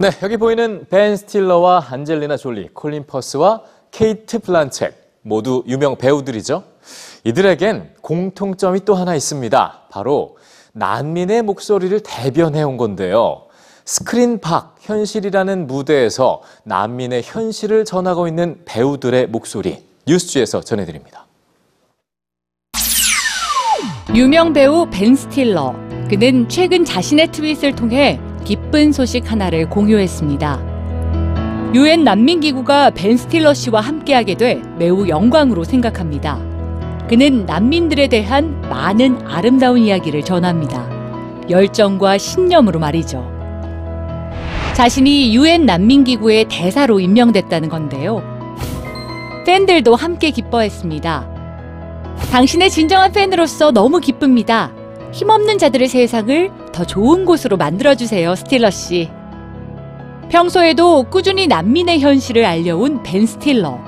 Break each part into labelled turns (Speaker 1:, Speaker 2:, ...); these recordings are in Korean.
Speaker 1: 네, 여기 보이는 벤 스틸러와 안젤리나 졸리, 콜린 퍼스와 케이트 블란쳇 모두 유명 배우들이죠. 이들에겐 공통점이 또 하나 있습니다. 바로 난민의 목소리를 대변해 온 건데요. 스크린 밖 현실이라는 무대에서 난민의 현실을 전하고 있는 배우들의 목소리 뉴스G에서 전해드립니다.
Speaker 2: 유명 배우 벤 스틸러. 그는 최근 자신의 트윗을 통해 기쁜 소식 하나를 공유했습니다. 유엔 난민기구가 벤 스틸러 씨와 함께하게 돼 매우 영광으로 생각합니다. 그는 난민들에 대한 많은 아름다운 이야기를 전합니다. 열정과 신념으로 말이죠. 자신이 유엔 난민기구의 대사로 임명됐다는 건데요. 팬들도 함께 기뻐했습니다. 당신의 진정한 팬으로서 너무 기쁩니다. 힘없는 자들의 세상을 더 좋은 곳으로 만들어주세요, 스틸러 씨. 평소에도 꾸준히 난민의 현실을 알려온 벤 스틸러.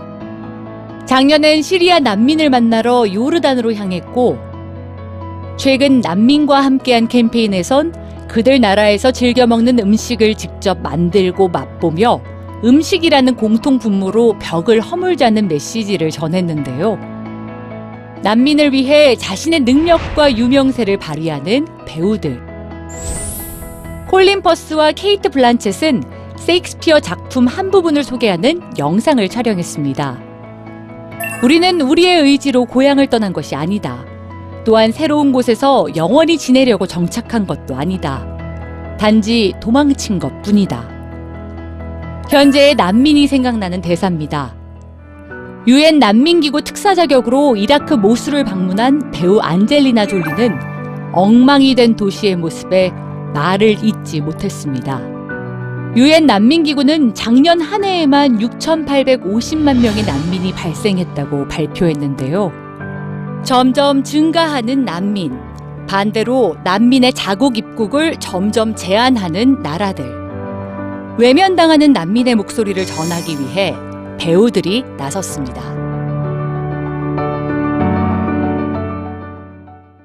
Speaker 2: 작년엔 시리아 난민을 만나러 요르단으로 향했고, 최근 난민과 함께한 캠페인에선 그들 나라에서 즐겨 먹는 음식을 직접 만들고 맛보며 음식이라는 공통 분모로 벽을 허물자는 메시지를 전했는데요. 난민을 위해 자신의 능력과 유명세를 발휘하는 배우들. 콜린 퍼스와 케이트 블란쳇은 세익스피어 작품 한 부분을 소개하는 영상을 촬영했습니다. 우리는 우리의 의지로 고향을 떠난 것이 아니다. 또한 새로운 곳에서 영원히 지내려고 정착한 것도 아니다. 단지 도망친 것 뿐이다. 현재의 난민이 생각나는 대사입니다. 유엔 난민기구 특사 자격으로 이라크 모수를 방문한 배우 안젤리나 졸리는 엉망이 된 도시의 모습에 나를 잊지 못했습니다. 유엔 난민기구는 작년 한 해에만 6,850만 명의 난민이 발생했다고 발표했는데요. 점점 증가하는 난민, 반대로 난민의 자국 입국을 점점 제한하는 나라들. 외면당하는 난민의 목소리를 전하기 위해 배우들이 나섰습니다.